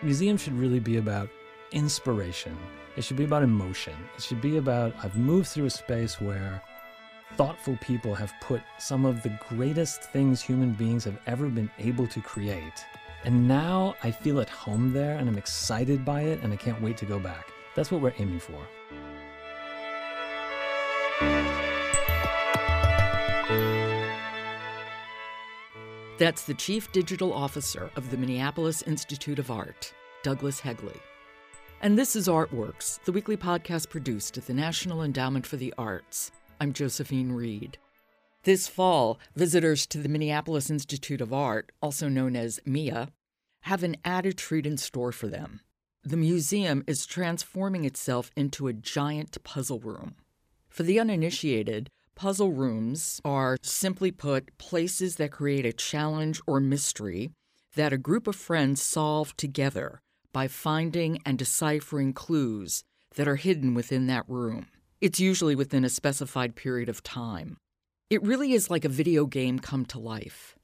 Museums should really be about inspiration. It should be about emotion. It should be about I've moved through a space where thoughtful people have put some of the greatest things human beings have ever been able to create. And now I feel at home there and I'm excited by it and I can't wait to go back. That's what we're aiming for. That's the Chief Digital Officer of the Minneapolis Institute of Art, Douglas Hegley. And this is Artworks, the weekly podcast produced at the National Endowment for the Arts. I'm Josephine Reed. This fall, visitors to the Minneapolis Institute of Art, also known as MIA, have an added treat in store for them. The museum is transforming itself into a giant puzzle room. For the uninitiated, puzzle rooms are, simply put, places that create a challenge or mystery that a group of friends solve together by finding and deciphering clues that are hidden within that room. It's usually within a specified period of time. It really is like a video game come to life.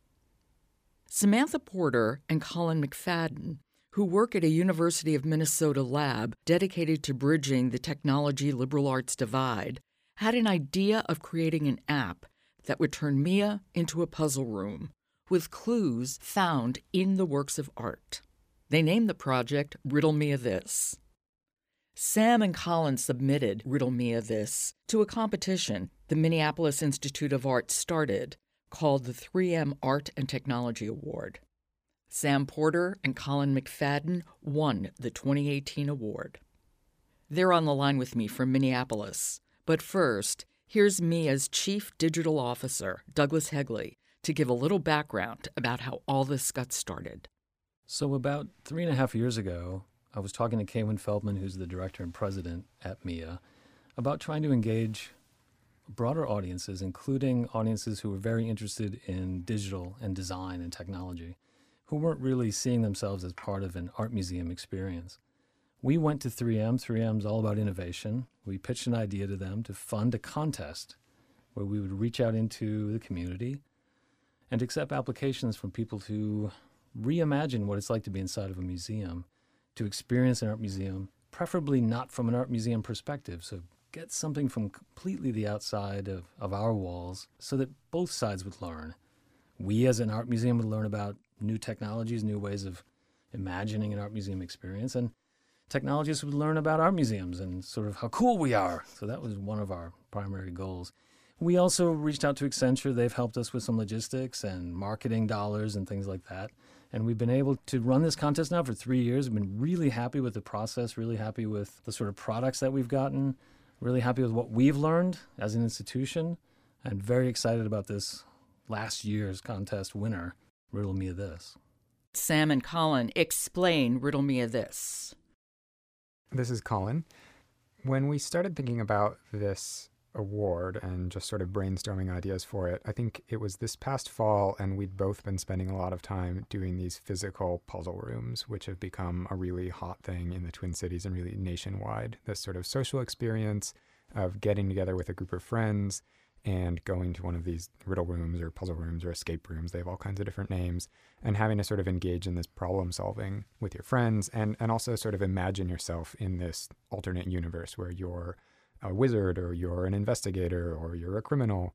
Samantha Porter and Colin McFadden, who work at a University of Minnesota lab dedicated to bridging the technology liberal arts divide, had an idea of creating an app that would turn Mia into a puzzle room with clues found in the works of art. They named the project Riddle Mia This. Sam and Colin submitted Riddle Mia This to a competition the Minneapolis Institute of Art started called the 3M Art and Technology Award. Sam Porter and Colin McFadden won the 2018 award. They're on the line with me from Minneapolis. But first, here's Mia's Chief Digital Officer, Douglas Hegley, to give a little background about how all this got started. So, about three and a half years ago, I was talking to Kaywin Feldman, who's the director and president at MIA, about trying to engage broader audiences, including audiences who were very interested in digital and design and technology, who weren't really seeing themselves as part of an art museum experience. We went to 3M. 3M is all about innovation. We pitched an idea to them to fund a contest where we would reach out into the community and accept applications from people to reimagine what it's like to be inside of a museum, to experience an art museum, preferably not from an art museum perspective. So get something from completely the outside of, of our walls so that both sides would learn. We as an art museum would learn about new technologies, new ways of imagining an art museum experience, and technologists would learn about our museums and sort of how cool we are. So that was one of our primary goals. We also reached out to Accenture. They've helped us with some logistics and marketing dollars and things like that. And we've been able to run this contest now for three years. We've been really happy with the process, really happy with the sort of products that we've gotten, really happy with what we've learned as an institution, and very excited about this last year's contest winner, Riddle Mia This. Sam and Colin explain Riddle Mia This. This is Colin. When we started thinking about this award and just sort of brainstorming ideas for it, I think it was this past fall, and we'd both been spending a lot of time doing these physical puzzle rooms, which have become a really hot thing in the Twin Cities and really nationwide. This sort of social experience of getting together with a group of friends and going to one of these riddle rooms or puzzle rooms or escape rooms, they have all kinds of different names, and having to sort of engage in this problem solving with your friends and, and also sort of imagine yourself in this alternate universe where you're a wizard or you're an investigator or you're a criminal.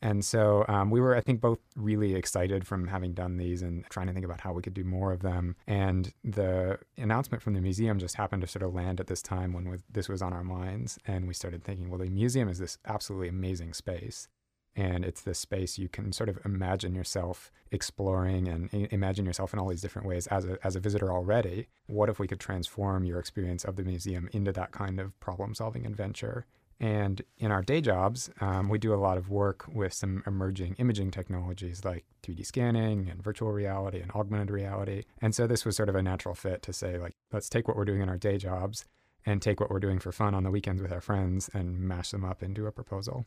And so um, we were, I think, both really excited from having done these and trying to think about how we could do more of them. And the announcement from the museum just happened to sort of land at this time when this was on our minds. And we started thinking, well, the museum is this absolutely amazing space. And it's this space you can sort of imagine yourself exploring and imagine yourself in all these different ways as a, as a visitor already. What if we could transform your experience of the museum into that kind of problem solving adventure? And in our day jobs, um, we do a lot of work with some emerging imaging technologies like 3D scanning and virtual reality and augmented reality. And so this was sort of a natural fit to say, like, let's take what we're doing in our day jobs and take what we're doing for fun on the weekends with our friends and mash them up into a proposal.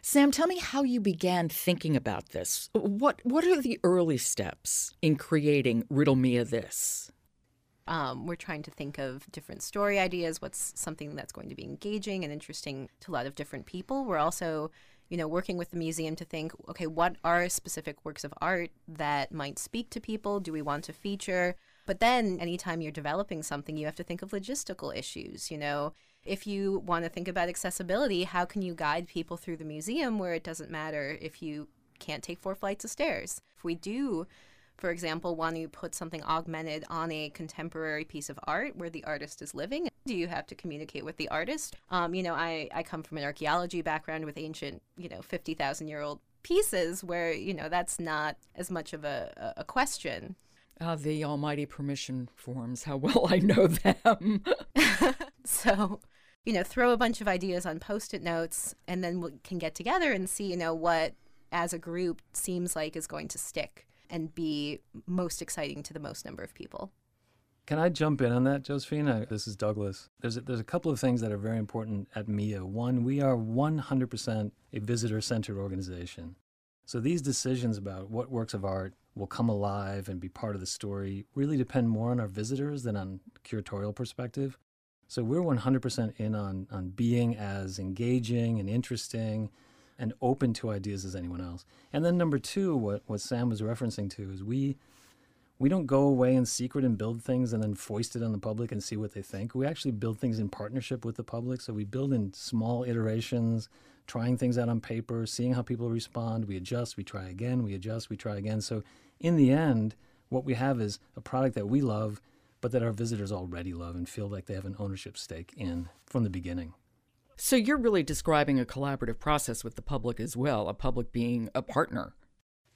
Sam, tell me how you began thinking about this. What what are the early steps in creating Riddle Mia This? Um, we're trying to think of different story ideas, what's something that's going to be engaging and interesting to a lot of different people. We're also, you know, working with the museum to think, okay, what are specific works of art that might speak to people? Do we want to feature But then anytime you're developing something, you have to think of logistical issues, you know. If you want to think about accessibility, how can you guide people through the museum where it doesn't matter if you can't take four flights of stairs? If we do for example, want to put something augmented on a contemporary piece of art where the artist is living? Do you have to communicate with the artist? Um, you know, I, I come from an archaeology background with ancient, you know, 50,000 year old pieces where, you know, that's not as much of a, a question. Uh, the almighty permission forms, how well I know them. so, you know, throw a bunch of ideas on post it notes and then we can get together and see, you know, what as a group seems like is going to stick and be most exciting to the most number of people. Can I jump in on that, Josephine? This is Douglas. There's a, there's a couple of things that are very important at MIA. One, we are 100% a visitor centered organization. So these decisions about what works of art will come alive and be part of the story really depend more on our visitors than on curatorial perspective. So we're 100% in on, on being as engaging and interesting and open to ideas as anyone else. And then number two, what, what Sam was referencing to is we we don't go away in secret and build things and then foist it on the public and see what they think. We actually build things in partnership with the public. So we build in small iterations, trying things out on paper, seeing how people respond. We adjust, we try again, we adjust, we try again. So in the end, what we have is a product that we love, but that our visitors already love and feel like they have an ownership stake in from the beginning. So you're really describing a collaborative process with the public as well, a public being a partner.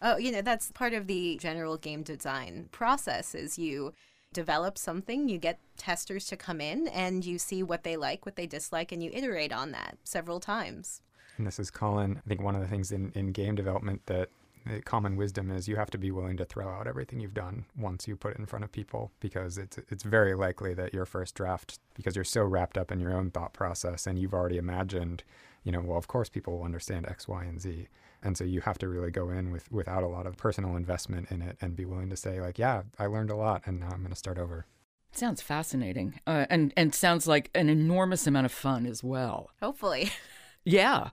Oh, you know, that's part of the general game design process is you develop something, you get testers to come in and you see what they like, what they dislike, and you iterate on that several times. And this is Colin. I think one of the things in, in game development that the common wisdom is you have to be willing to throw out everything you've done once you put it in front of people because it's it's very likely that your first draft because you're so wrapped up in your own thought process and you've already imagined you know well of course people will understand x y and z. And so you have to really go in with without a lot of personal investment in it and be willing to say like yeah i learned a lot and now i'm going to start over. Sounds fascinating uh, and and sounds like an enormous amount of fun as well. Hopefully. Yeah.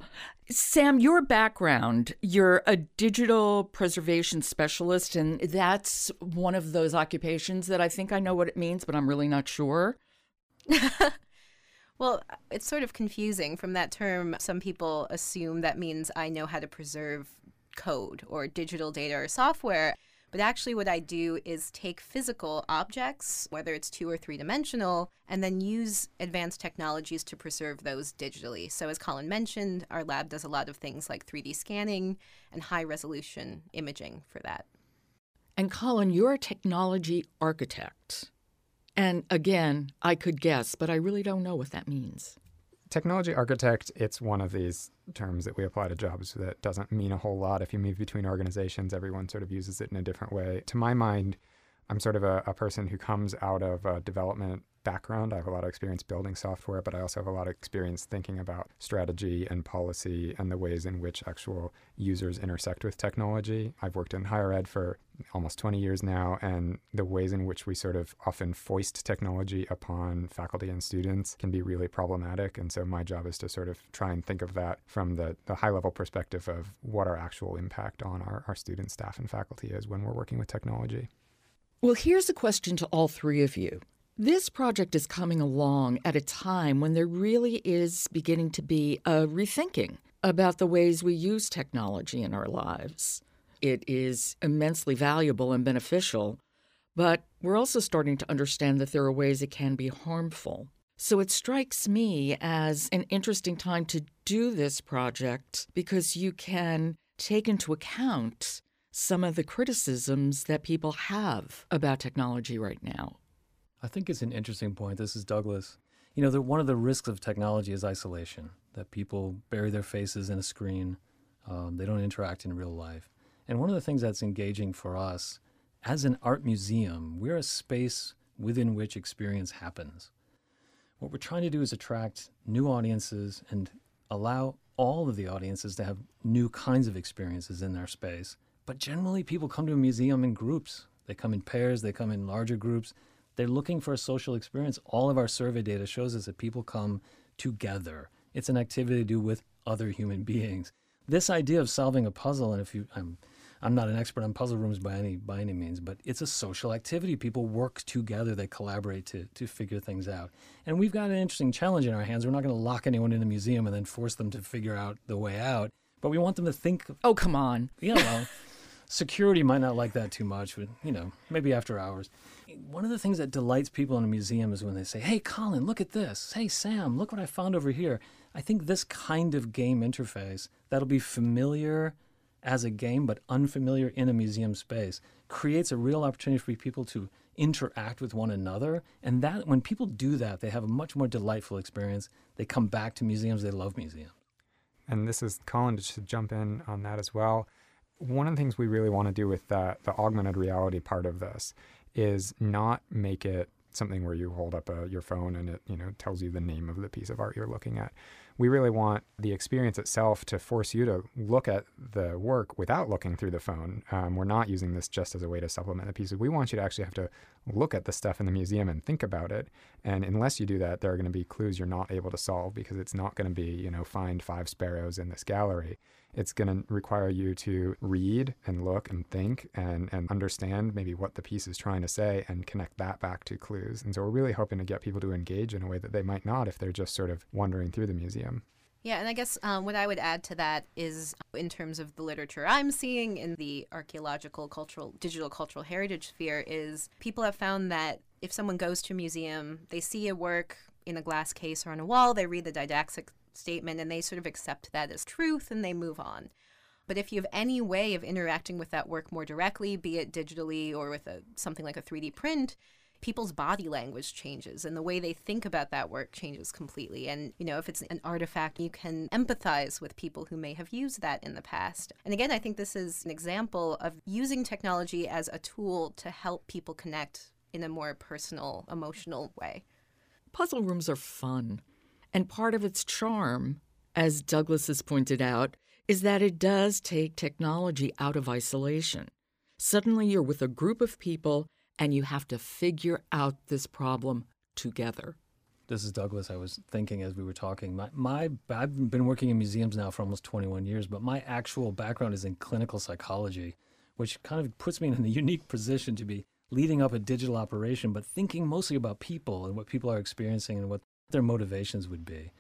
Sam, your background, you're a digital preservation specialist, and that's one of those occupations that I think I know what it means, but I'm really not sure. well, it's sort of confusing from that term. Some people assume that means I know how to preserve code or digital data or software. But actually, what I do is take physical objects, whether it's two or three dimensional, and then use advanced technologies to preserve those digitally. So, as Colin mentioned, our lab does a lot of things like 3D scanning and high resolution imaging for that. And Colin, you're a technology architect. And again, I could guess, but I really don't know what that means technology architect, it's one of these terms that we apply to jobs that doesn't mean a whole lot. If you move between organizations, everyone sort of uses it in a different way. To my mind, I'm sort of a, a person who comes out of a development background. I have a lot of experience building software, but I also have a lot of experience thinking about strategy and policy and the ways in which actual users intersect with technology. I've worked in higher ed for almost 20 years now, and the ways in which we sort of often foist technology upon faculty and students can be really problematic. And so my job is to sort of try and think of that from the, the high level perspective of what our actual impact on our, our students, staff, and faculty is when we're working with technology. Well, here's a question to all three of you. This project is coming along at a time when there really is beginning to be a rethinking about the ways we use technology in our lives. It is immensely valuable and beneficial, but we're also starting to understand that there are ways it can be harmful. So it strikes me as an interesting time to do this project because you can take into account some of the criticisms that people have about technology right now. I think it's an interesting point. This is Douglas. You know, the, one of the risks of technology is isolation, that people bury their faces in a screen, um, they don't interact in real life. And one of the things that's engaging for us as an art museum, we're a space within which experience happens. What we're trying to do is attract new audiences and allow all of the audiences to have new kinds of experiences in their space. But generally, people come to a museum in groups. They come in pairs, they come in larger groups. They're looking for a social experience. All of our survey data shows us that people come together. It's an activity to do with other human beings. This idea of solving a puzzle, and if you, I'm, I'm not an expert on puzzle rooms by any by any means, but it's a social activity. People work together, they collaborate to to figure things out. And we've got an interesting challenge in our hands. We're not going to lock anyone in the museum and then force them to figure out the way out, but we want them to think. Oh, come on. You know, security might not like that too much, but you know, maybe after hours. One of the things that delights people in a museum is when they say, "Hey, Colin, look at this. Hey, Sam, look what I found over here." I think this kind of game interface that'll be familiar as a game but unfamiliar in a museum space creates a real opportunity for people to interact with one another and that when people do that they have a much more delightful experience they come back to museums they love museums and this is colin to jump in on that as well one of the things we really want to do with that the augmented reality part of this is not make it something where you hold up a, your phone and it you know tells you the name of the piece of art you're looking at we really want the experience itself to force you to look at the work without looking through the phone. Um, we're not using this just as a way to supplement the pieces. We want you to actually have to look at the stuff in the museum and think about it. And unless you do that, there are going to be clues you're not able to solve because it's not going to be, you know, find five sparrows in this gallery it's going to require you to read and look and think and, and understand maybe what the piece is trying to say and connect that back to clues. And so we're really hoping to get people to engage in a way that they might not if they're just sort of wandering through the museum. Yeah, and I guess um, what I would add to that is in terms of the literature I'm seeing in the archaeological, cultural, digital cultural heritage sphere, is people have found that if someone goes to a museum, they see a work in a glass case or on a wall, they read the didactic statement and they sort of accept that as truth and they move on. But if you have any way of interacting with that work more directly, be it digitally or with a, something like a 3D print, people's body language changes and the way they think about that work changes completely. And, you know, if it's an artifact, you can empathize with people who may have used that in the past. And again, I think this is an example of using technology as a tool to help people connect in a more personal, emotional way. Puzzle rooms are fun. And part of its charm, as Douglas has pointed out, is that it does take technology out of isolation. Suddenly you're with a group of people and you have to figure out this problem together. This is Douglas. I was thinking as we were talking. My, my I've been working in museums now for almost 21 years, but my actual background is in clinical psychology, which kind of puts me in a unique position to be leading up a digital operation, but thinking mostly about people and what people are experiencing and what their motivations would be.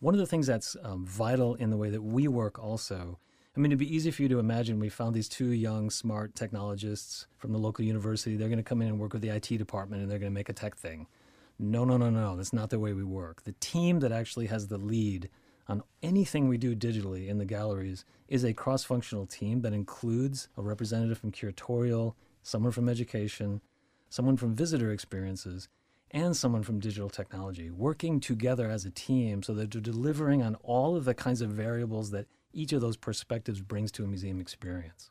One of the things that's um, vital in the way that we work also, I mean, it'd be easy for you to imagine we found these two young, smart technologists from the local university. They're going to come in and work with the IT department and they're going to make a tech thing. No, no, no, no. That's not the way we work. The team that actually has the lead on anything we do digitally in the galleries is a cross functional team that includes a representative from curatorial, someone from education, someone from visitor experiences, and someone from digital technology working together as a team so that they're delivering on all of the kinds of variables that each of those perspectives brings to a museum experience.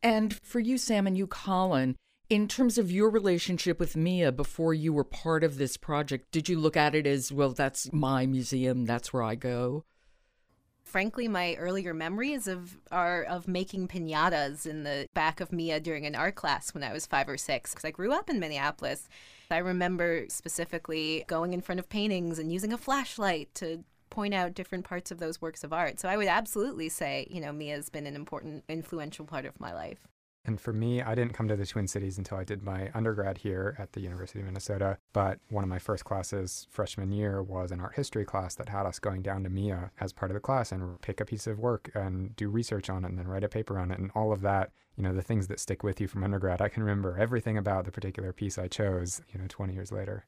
And for you, Sam, and you, Colin, in terms of your relationship with Mia before you were part of this project, did you look at it as, well, that's my museum, that's where I go? frankly, my earlier memories of are of making pinatas in the back of Mia during an art class when I was five or six, because I grew up in Minneapolis. I remember specifically going in front of paintings and using a flashlight to point out different parts of those works of art. So I would absolutely say, you know, Mia's been an important, influential part of my life. And for me, I didn't come to the Twin Cities until I did my undergrad here at the University of Minnesota. But one of my first classes freshman year was an art history class that had us going down to MIA as part of the class and pick a piece of work and do research on it and then write a paper on it. And all of that, you know, the things that stick with you from undergrad, I can remember everything about the particular piece I chose, you know, 20 years later.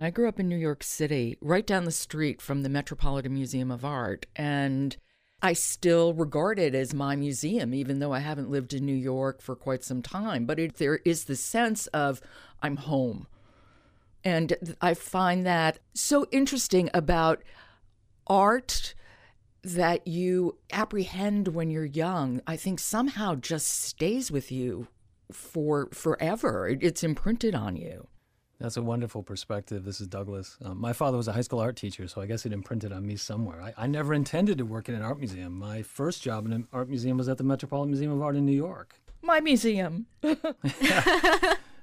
I grew up in New York City, right down the street from the Metropolitan Museum of Art. And I still regard it as my museum, even though I haven't lived in New York for quite some time. But it, there is the sense of I'm home. And I find that so interesting about art that you apprehend when you're young, I think somehow just stays with you for forever. It's imprinted on you. That's a wonderful perspective. This is Douglas. Um, my father was a high school art teacher, so I guess it imprinted on me somewhere. I, I, never intended to work in an art museum. My first job in an art museum was at the Metropolitan Museum of Art in New York. My museum.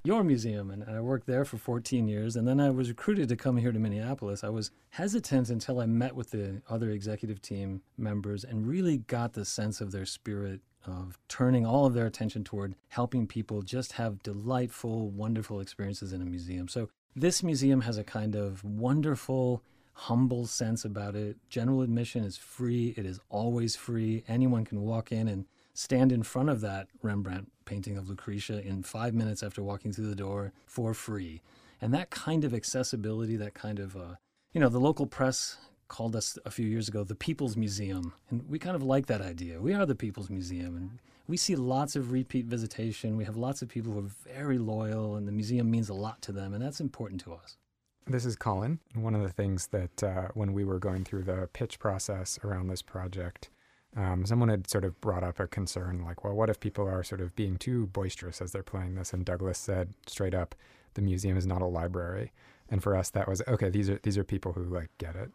Your museum. And, I worked there for 14 years. And then I was recruited to come here to Minneapolis. I was hesitant until I met with the other executive team members and really got the sense of their spirit of turning all of their attention toward helping people just have delightful, wonderful experiences in a museum. So this museum has a kind of wonderful, humble sense about it. General admission is free, it is always free. Anyone can walk in and stand in front of that Rembrandt painting of Lucretia in five minutes after walking through the door for free. And that kind of accessibility, that kind of, uh, you know, the local press called us a few years ago the People's Museum. And we kind of like that idea. We are the People's Museum. And we see lots of repeat visitation. We have lots of people who are very loyal, and the museum means a lot to them. And that's important to us. This is Colin. One of the things that uh, when we were going through the pitch process around this project, um, someone had sort of brought up a concern like, well, what if people are sort of being too boisterous as they're playing this? And Douglas said straight up, the museum is not a library. And for us, that was okay. These are these are people who like get it.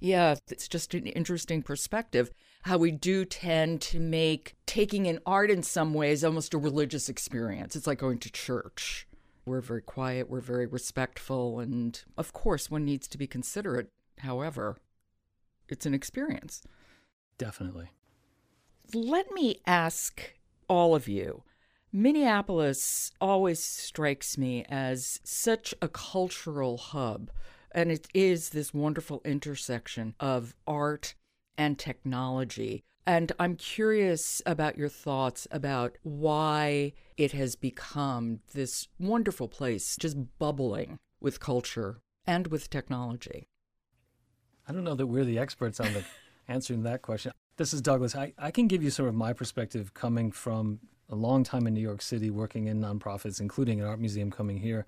Yeah, it's just an interesting perspective how we do tend to make taking in art in some ways almost a religious experience. It's like going to church. We're very quiet, we're very respectful, and of course, one needs to be considerate. However, it's an experience. Definitely. Let me ask all of you Minneapolis always strikes me as such a cultural hub, and it is this wonderful intersection of art and technology. And I'm curious about your thoughts about why it has become this wonderful place, just bubbling with culture and with technology. I don't know that we're the experts on the answering that question. This is Douglas. I, I can give you sort of my perspective coming from a long time in New York City working in nonprofits, including an art museum coming here.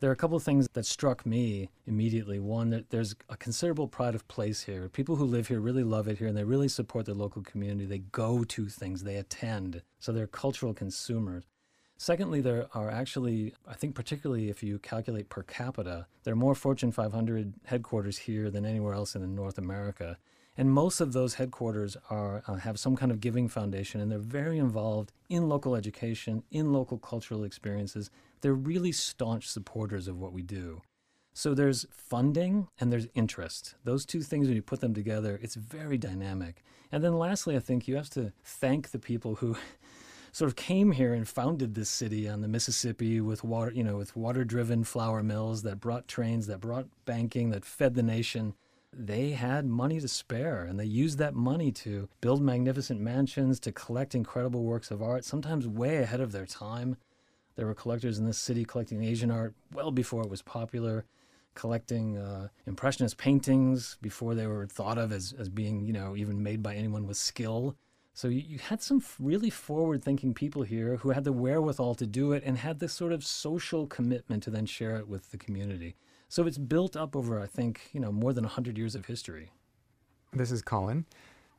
There are a couple of things that struck me immediately. One, that there's a considerable pride of place here. People who live here really love it here and they really support their local community. They go to things, they attend. So they're cultural consumers. Secondly, there are actually, I think, particularly if you calculate per capita, there are more Fortune 500 headquarters here than anywhere else in North America. And most of those headquarters are uh, have some kind of giving foundation, and they're very involved in local education, in local cultural experiences. They're really staunch supporters of what we do. So there's funding and there's interest. Those two things, when you put them together, it's very dynamic. And then lastly, I think you have to thank the people who sort of came here and founded this city on the Mississippi with water, you know, with water-driven flour mills that brought trains, that brought banking, that fed the nation they had money to spare and they used that money to build magnificent mansions, to collect incredible works of art, sometimes way ahead of their time. There were collectors in this city collecting Asian art well before it was popular, collecting uh, Impressionist paintings before they were thought of as, as being, you know, even made by anyone with skill. So you, you had some really forward thinking people here who had the wherewithal to do it and had this sort of social commitment to then share it with the community. So it's built up over, I think, you know, more than 100 years of history. This is Colin.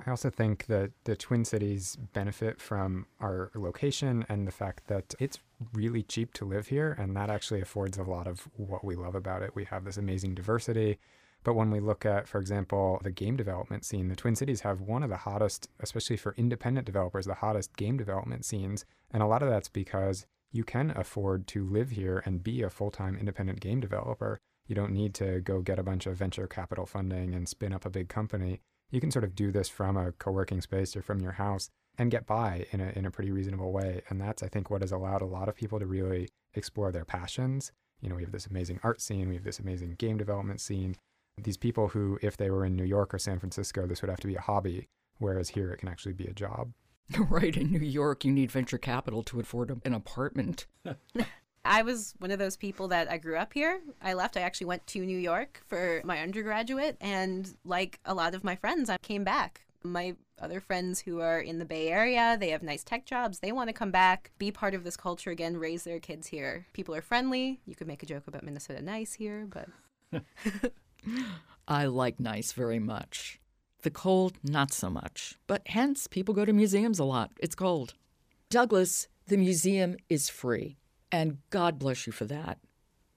I also think that the Twin Cities benefit from our location and the fact that it's really cheap to live here. And that actually affords a lot of what we love about it. We have this amazing diversity. But when we look at, for example, the game development scene, the Twin Cities have one of the hottest, especially for independent developers, the hottest game development scenes. And a lot of that's because you can afford to live here and be a full time independent game developer. You don't need to go get a bunch of venture capital funding and spin up a big company. You can sort of do this from a co working space or from your house and get by in a, in a pretty reasonable way. And that's, I think, what has allowed a lot of people to really explore their passions. You know, we have this amazing art scene, we have this amazing game development scene. These people who, if they were in New York or San Francisco, this would have to be a hobby, whereas here it can actually be a job. Right. In New York, you need venture capital to afford an apartment. I was one of those people that I grew up here. I left. I actually went to New York for my undergraduate. And like a lot of my friends, I came back. My other friends who are in the Bay Area, they have nice tech jobs. They want to come back, be part of this culture again, raise their kids here. People are friendly. You could make a joke about Minnesota nice here, but. I like nice very much. The cold, not so much. But hence, people go to museums a lot. It's cold. Douglas, the museum is free and God bless you for that.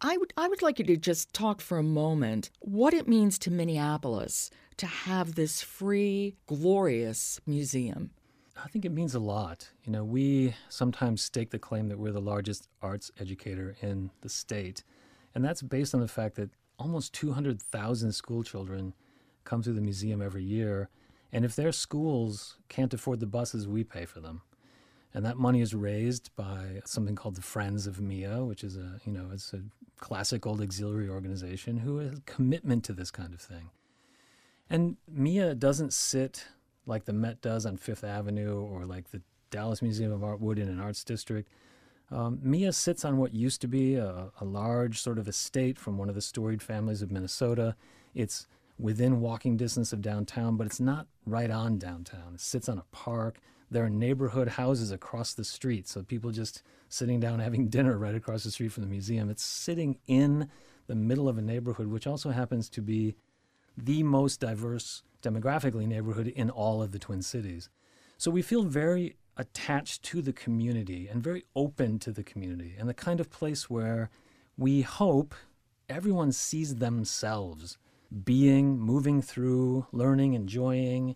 I would, I would like you to just talk for a moment what it means to Minneapolis to have this free, glorious museum. I think it means a lot. You know, we sometimes stake the claim that we're the largest arts educator in the state. And that's based on the fact that almost 200,000 school children come through the museum every year. And if their schools can't afford the buses, we pay for them. And that money is raised by something called the Friends of MIA, which is a, you know, it's a classic old auxiliary organization who has a commitment to this kind of thing. And MIA doesn't sit like the Met does on Fifth Avenue or like the Dallas Museum of Art would in an arts district. Um, Mia sits on what used to be a, a, large sort of estate from one of the storied families of Minnesota. It's within walking distance of downtown, but it's not right on downtown. It sits on a park. There are neighborhood houses across the street, so people just sitting down having dinner right across the street from the museum. It's sitting in the middle of a neighborhood, which also happens to be the most diverse demographically neighborhood in all of the Twin Cities. So we feel very attached to the community and very open to the community and the kind of place where we hope everyone sees themselves being, moving through, learning, enjoying,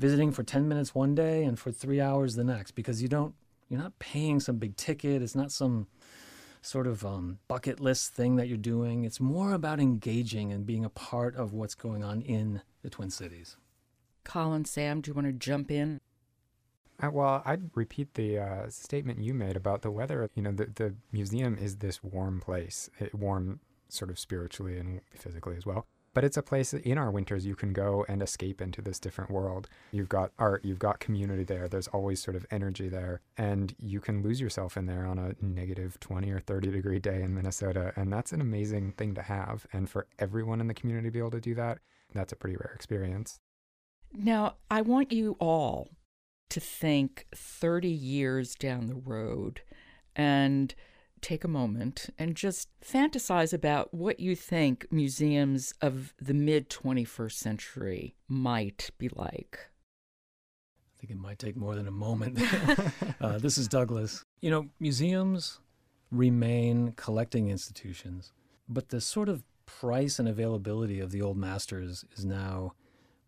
visiting for 10 minutes one day and for 3 hours the next because you don't you're not paying some big ticket, it's not some sort of um, bucket list thing that you're doing. It's more about engaging and being a part of what's going on in the Twin Cities. Colin, Sam, do you want to jump in? Uh, well, I'd repeat the uh, statement you made about the weather. You know, the, the museum is this warm place, it, warm sort of spiritually and physically as well. But it's a place in our winters you can go and escape into this different world. You've got art, you've got community there. There's always sort of energy there. And you can lose yourself in there on a negative 20 or 30 degree day in Minnesota. And that's an amazing thing to have. And for everyone in the community to be able to do that, that's a pretty rare experience. Now, I want you all to think 30 years down the road and take a moment and just fantasize about what you think museums of the mid 21st century might be like. I think it might take more than a moment. uh, this is Douglas. You know, museums remain collecting institutions, but the sort of price and availability of the old masters is now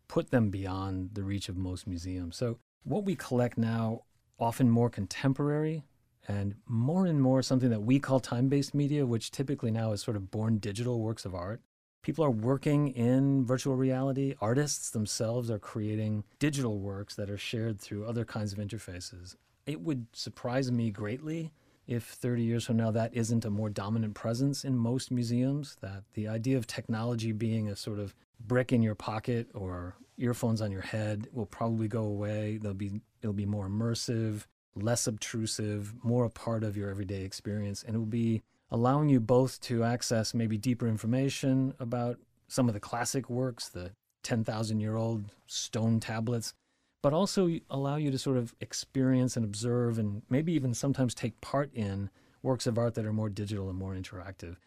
put them beyond the reach of most museums. So what we collect now, often more contemporary and more and more something that we call time based media, which typically now is sort of born digital works of art. People are working in virtual reality. Artists themselves are creating digital works that are shared through other kinds of interfaces. It would surprise me greatly if 30 years from now that isn't a more dominant presence in most museums, that the idea of technology being a sort of brick in your pocket or earphones on your head will probably go away. They'll be it'll be more immersive, less obtrusive, more a part of your everyday experience, and it will be allowing you both to access maybe deeper information about some of the classic works, the 10,000 year old stone tablets, but also allow you to sort of experience and observe and maybe even sometimes take part in works of art that are more digital and more interactive.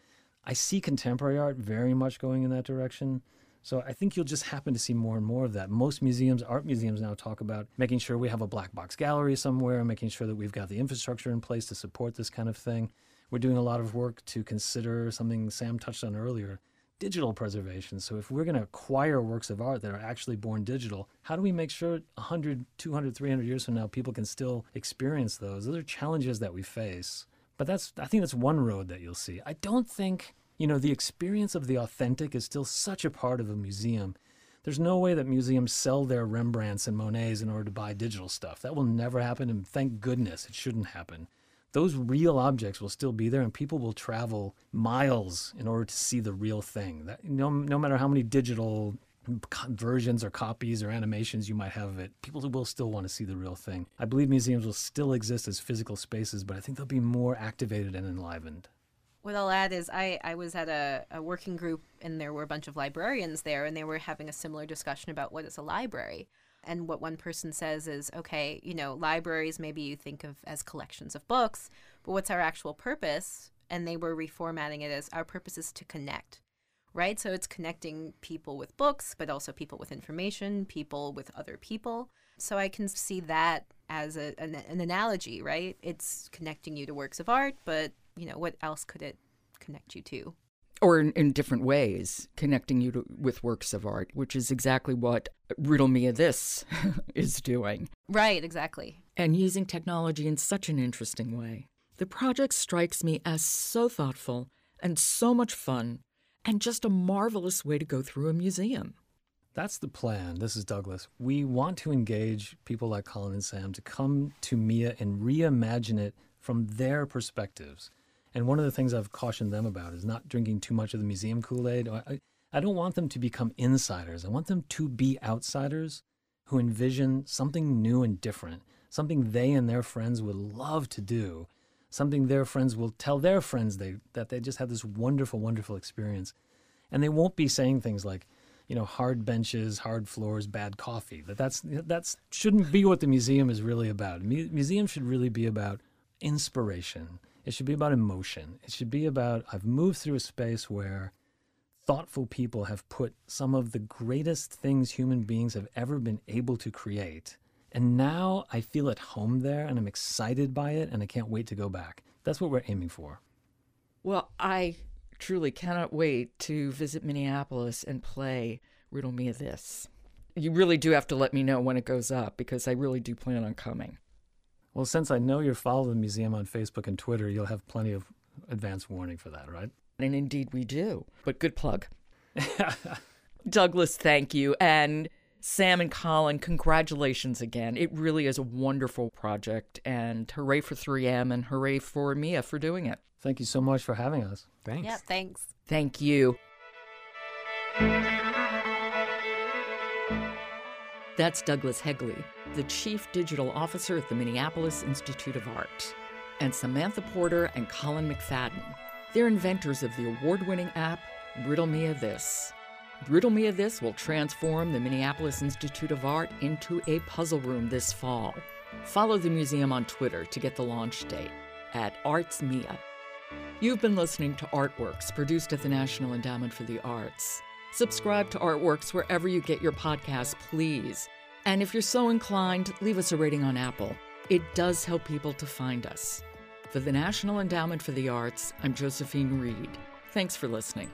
I see contemporary art very much going in that direction. So I think you'll just happen to see more and more of that. Most museums, art museums now talk about making sure we have a black box gallery somewhere, making sure that we've got the infrastructure in place to support this kind of thing. We're doing a lot of work to consider something Sam touched on earlier digital preservation. So if we're going to acquire works of art that are actually born digital, how do we make sure 100, 200, 300 years from now people can still experience those? Those are challenges that we face. But that's I think that's one road that you'll see. I don't think you know, the experience of the authentic is still such a part of a museum. There's no way that museums sell their Rembrandts and Monets in order to buy digital stuff. That will never happen, and thank goodness it shouldn't happen. Those real objects will still be there, and people will travel miles in order to see the real thing. That, no, no matter how many digital versions or copies or animations you might have of it, people will still want to see the real thing. I believe museums will still exist as physical spaces, but I think they'll be more activated and enlivened. What I'll add is I, I was at a, a working group and there were a bunch of librarians there and they were having a similar discussion about what is a library. And what one person says is, okay, you know, libraries maybe you think of as collections of books, but what's our actual purpose? And they were reformatting it as our purpose is to connect, right? So it's connecting people with books, but also people with information, people with other people. So I can see that as a, an, an analogy, right? It's connecting you to works of art, but you know, what else could it connect you to? Or in, in different ways, connecting you to, with works of art, which is exactly what Riddle Me of This is doing. Right, exactly. And using technology in such an interesting way. The project strikes me as so thoughtful and so much fun and just a marvelous way to go through a museum. That's the plan. This is Douglas. We want to engage people like Colin and Sam to come to MIA and reimagine it from their perspectives. And one of the things I've cautioned them about is not drinking too much of the museum Kool Aid. I, I don't want them to become insiders. I want them to be outsiders who envision something new and different, something they and their friends would love to do, something their friends will tell their friends they, that they just had this wonderful, wonderful experience. And they won't be saying things like, you know, hard benches, hard floors, bad coffee. That that's that's shouldn't be what the museum is really about. Mu- museum should really be about inspiration. It should be about emotion. It should be about I've moved through a space where thoughtful people have put some of the greatest things human beings have ever been able to create. And now I feel at home there and I'm excited by it and I can't wait to go back. That's what we're aiming for. Well, I truly cannot wait to visit Minneapolis and play Riddle Mia This. You really do have to let me know when it goes up because I really do plan on coming. Well, since I know you're following the museum on Facebook and Twitter, you'll have plenty of advance warning for that, right? And indeed we do. But good plug. Douglas, thank you. And Sam and Colin, congratulations again. It really is a wonderful project. And hooray for 3M and hooray for Mia for doing it. Thank you so much for having us. Thanks. Yeah, thanks. Thank you. That's Douglas Hegley, the Chief Digital Officer at the Minneapolis Institute of Art, and Samantha Porter and Colin McFadden. They're inventors of the award winning app Riddle Mia This. Riddle Mia This will transform the Minneapolis Institute of Art into a puzzle room this fall. Follow the museum on Twitter to get the launch date at ArtsMia. You've been listening to Artworks, produced at the National Endowment for the Arts. Subscribe to Artworks wherever you get your podcasts, please. And if you're so inclined, leave us a rating on Apple. It does help people to find us. For the National Endowment for the Arts, I'm Josephine Reed. Thanks for listening.